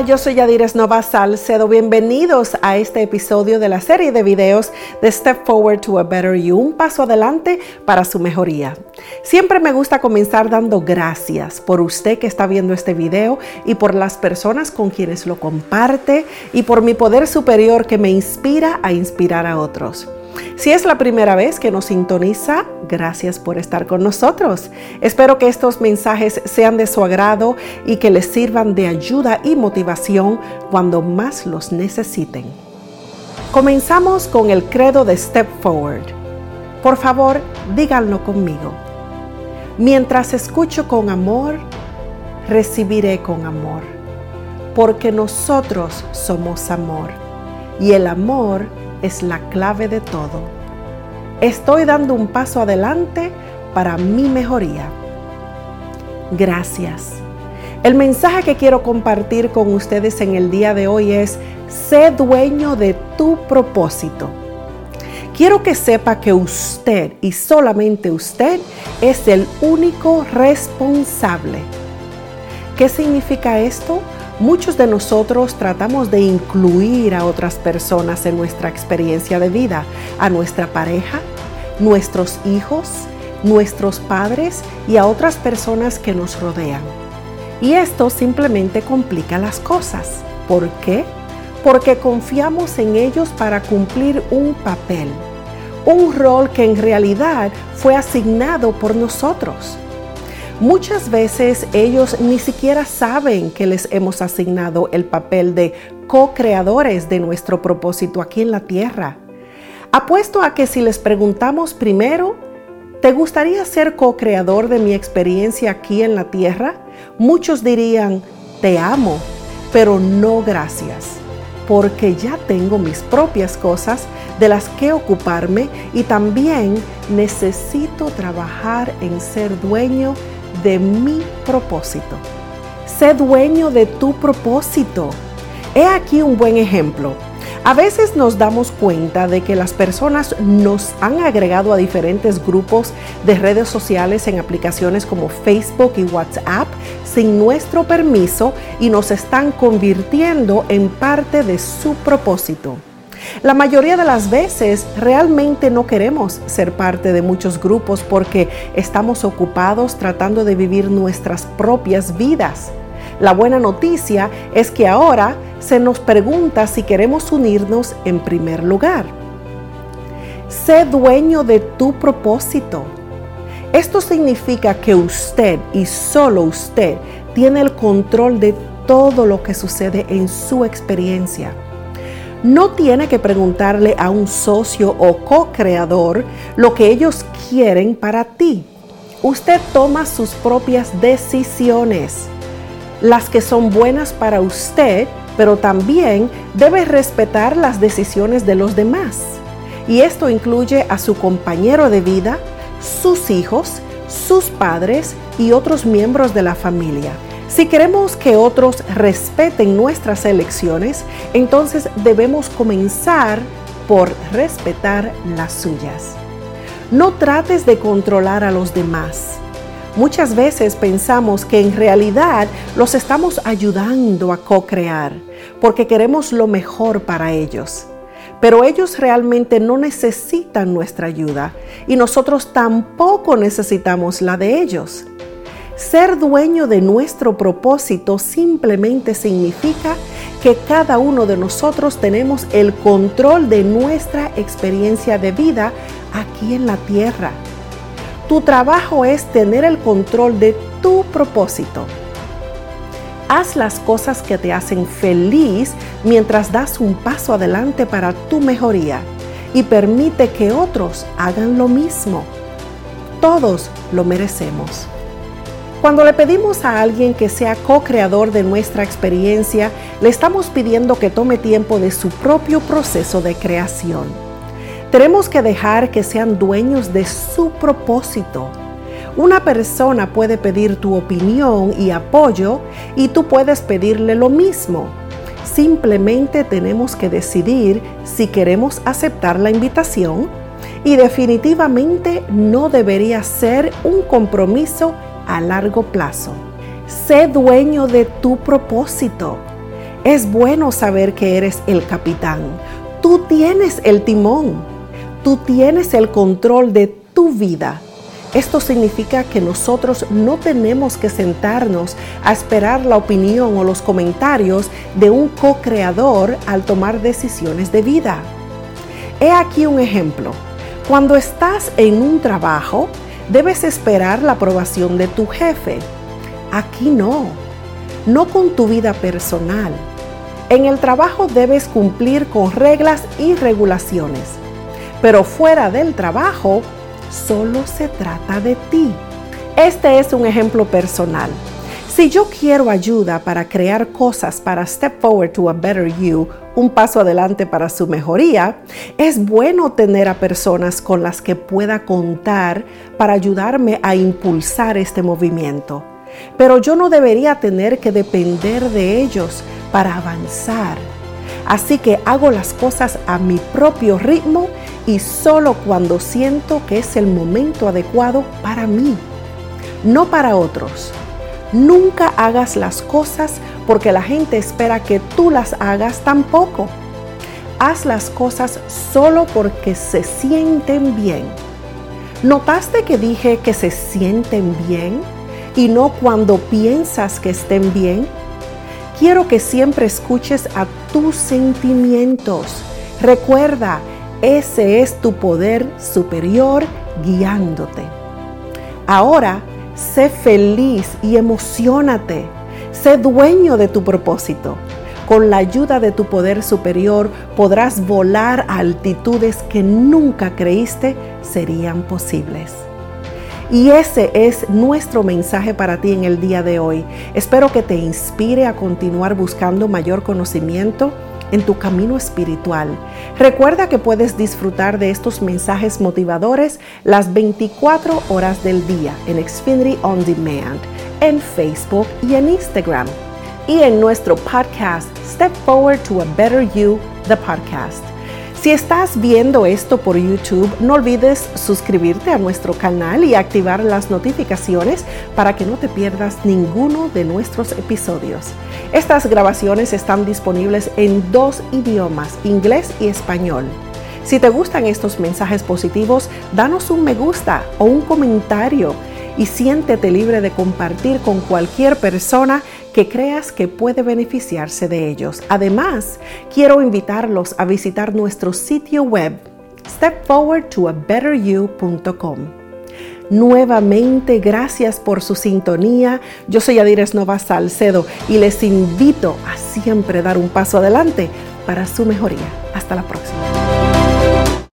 Hola, yo soy Yadires Nova Salcedo. Bienvenidos a este episodio de la serie de videos de Step Forward to a Better You, un paso adelante para su mejoría. Siempre me gusta comenzar dando gracias por usted que está viendo este video y por las personas con quienes lo comparte y por mi poder superior que me inspira a inspirar a otros. Si es la primera vez que nos sintoniza, gracias por estar con nosotros. Espero que estos mensajes sean de su agrado y que les sirvan de ayuda y motivación cuando más los necesiten. Comenzamos con el credo de Step Forward. Por favor, díganlo conmigo. Mientras escucho con amor, recibiré con amor, porque nosotros somos amor y el amor es la clave de todo. Estoy dando un paso adelante para mi mejoría. Gracias. El mensaje que quiero compartir con ustedes en el día de hoy es, sé dueño de tu propósito. Quiero que sepa que usted y solamente usted es el único responsable. ¿Qué significa esto? Muchos de nosotros tratamos de incluir a otras personas en nuestra experiencia de vida, a nuestra pareja, nuestros hijos, nuestros padres y a otras personas que nos rodean. Y esto simplemente complica las cosas. ¿Por qué? Porque confiamos en ellos para cumplir un papel, un rol que en realidad fue asignado por nosotros. Muchas veces ellos ni siquiera saben que les hemos asignado el papel de co-creadores de nuestro propósito aquí en la tierra. Apuesto a que si les preguntamos primero, ¿te gustaría ser co-creador de mi experiencia aquí en la tierra? Muchos dirían, te amo, pero no gracias, porque ya tengo mis propias cosas de las que ocuparme y también necesito trabajar en ser dueño de mi propósito. Sé dueño de tu propósito. He aquí un buen ejemplo. A veces nos damos cuenta de que las personas nos han agregado a diferentes grupos de redes sociales en aplicaciones como Facebook y WhatsApp sin nuestro permiso y nos están convirtiendo en parte de su propósito. La mayoría de las veces realmente no queremos ser parte de muchos grupos porque estamos ocupados tratando de vivir nuestras propias vidas. La buena noticia es que ahora se nos pregunta si queremos unirnos en primer lugar. Sé dueño de tu propósito. Esto significa que usted y solo usted tiene el control de todo lo que sucede en su experiencia. No tiene que preguntarle a un socio o co-creador lo que ellos quieren para ti. Usted toma sus propias decisiones, las que son buenas para usted, pero también debe respetar las decisiones de los demás. Y esto incluye a su compañero de vida, sus hijos, sus padres y otros miembros de la familia. Si queremos que otros respeten nuestras elecciones, entonces debemos comenzar por respetar las suyas. No trates de controlar a los demás. Muchas veces pensamos que en realidad los estamos ayudando a co-crear porque queremos lo mejor para ellos. Pero ellos realmente no necesitan nuestra ayuda y nosotros tampoco necesitamos la de ellos. Ser dueño de nuestro propósito simplemente significa que cada uno de nosotros tenemos el control de nuestra experiencia de vida aquí en la tierra. Tu trabajo es tener el control de tu propósito. Haz las cosas que te hacen feliz mientras das un paso adelante para tu mejoría y permite que otros hagan lo mismo. Todos lo merecemos. Cuando le pedimos a alguien que sea co-creador de nuestra experiencia, le estamos pidiendo que tome tiempo de su propio proceso de creación. Tenemos que dejar que sean dueños de su propósito. Una persona puede pedir tu opinión y apoyo y tú puedes pedirle lo mismo. Simplemente tenemos que decidir si queremos aceptar la invitación y definitivamente no debería ser un compromiso a largo plazo. Sé dueño de tu propósito. Es bueno saber que eres el capitán. Tú tienes el timón. Tú tienes el control de tu vida. Esto significa que nosotros no tenemos que sentarnos a esperar la opinión o los comentarios de un co-creador al tomar decisiones de vida. He aquí un ejemplo. Cuando estás en un trabajo, debes esperar la aprobación de tu jefe. Aquí no, no con tu vida personal. En el trabajo debes cumplir con reglas y regulaciones, pero fuera del trabajo solo se trata de ti. Este es un ejemplo personal. Si yo quiero ayuda para crear cosas para Step Forward to a Better You, un paso adelante para su mejoría, es bueno tener a personas con las que pueda contar para ayudarme a impulsar este movimiento. Pero yo no debería tener que depender de ellos para avanzar. Así que hago las cosas a mi propio ritmo y solo cuando siento que es el momento adecuado para mí, no para otros. Nunca hagas las cosas porque la gente espera que tú las hagas tampoco. Haz las cosas solo porque se sienten bien. ¿Notaste que dije que se sienten bien y no cuando piensas que estén bien? Quiero que siempre escuches a tus sentimientos. Recuerda, ese es tu poder superior guiándote. Ahora, sé feliz y emocionate. Sé dueño de tu propósito. Con la ayuda de tu poder superior podrás volar a altitudes que nunca creíste serían posibles. Y ese es nuestro mensaje para ti en el día de hoy. Espero que te inspire a continuar buscando mayor conocimiento en tu camino espiritual. Recuerda que puedes disfrutar de estos mensajes motivadores las 24 horas del día en Xfinity On Demand, en Facebook y en Instagram. Y en nuestro podcast Step Forward to a Better You, the podcast. Si estás viendo esto por YouTube, no olvides suscribirte a nuestro canal y activar las notificaciones para que no te pierdas ninguno de nuestros episodios. Estas grabaciones están disponibles en dos idiomas, inglés y español. Si te gustan estos mensajes positivos, danos un me gusta o un comentario y siéntete libre de compartir con cualquier persona que creas que puede beneficiarse de ellos. Además, quiero invitarlos a visitar nuestro sitio web stepforwardtoabetteryou.com. Nuevamente, gracias por su sintonía. Yo soy Adires Nova Salcedo y les invito a siempre dar un paso adelante para su mejoría. Hasta la próxima.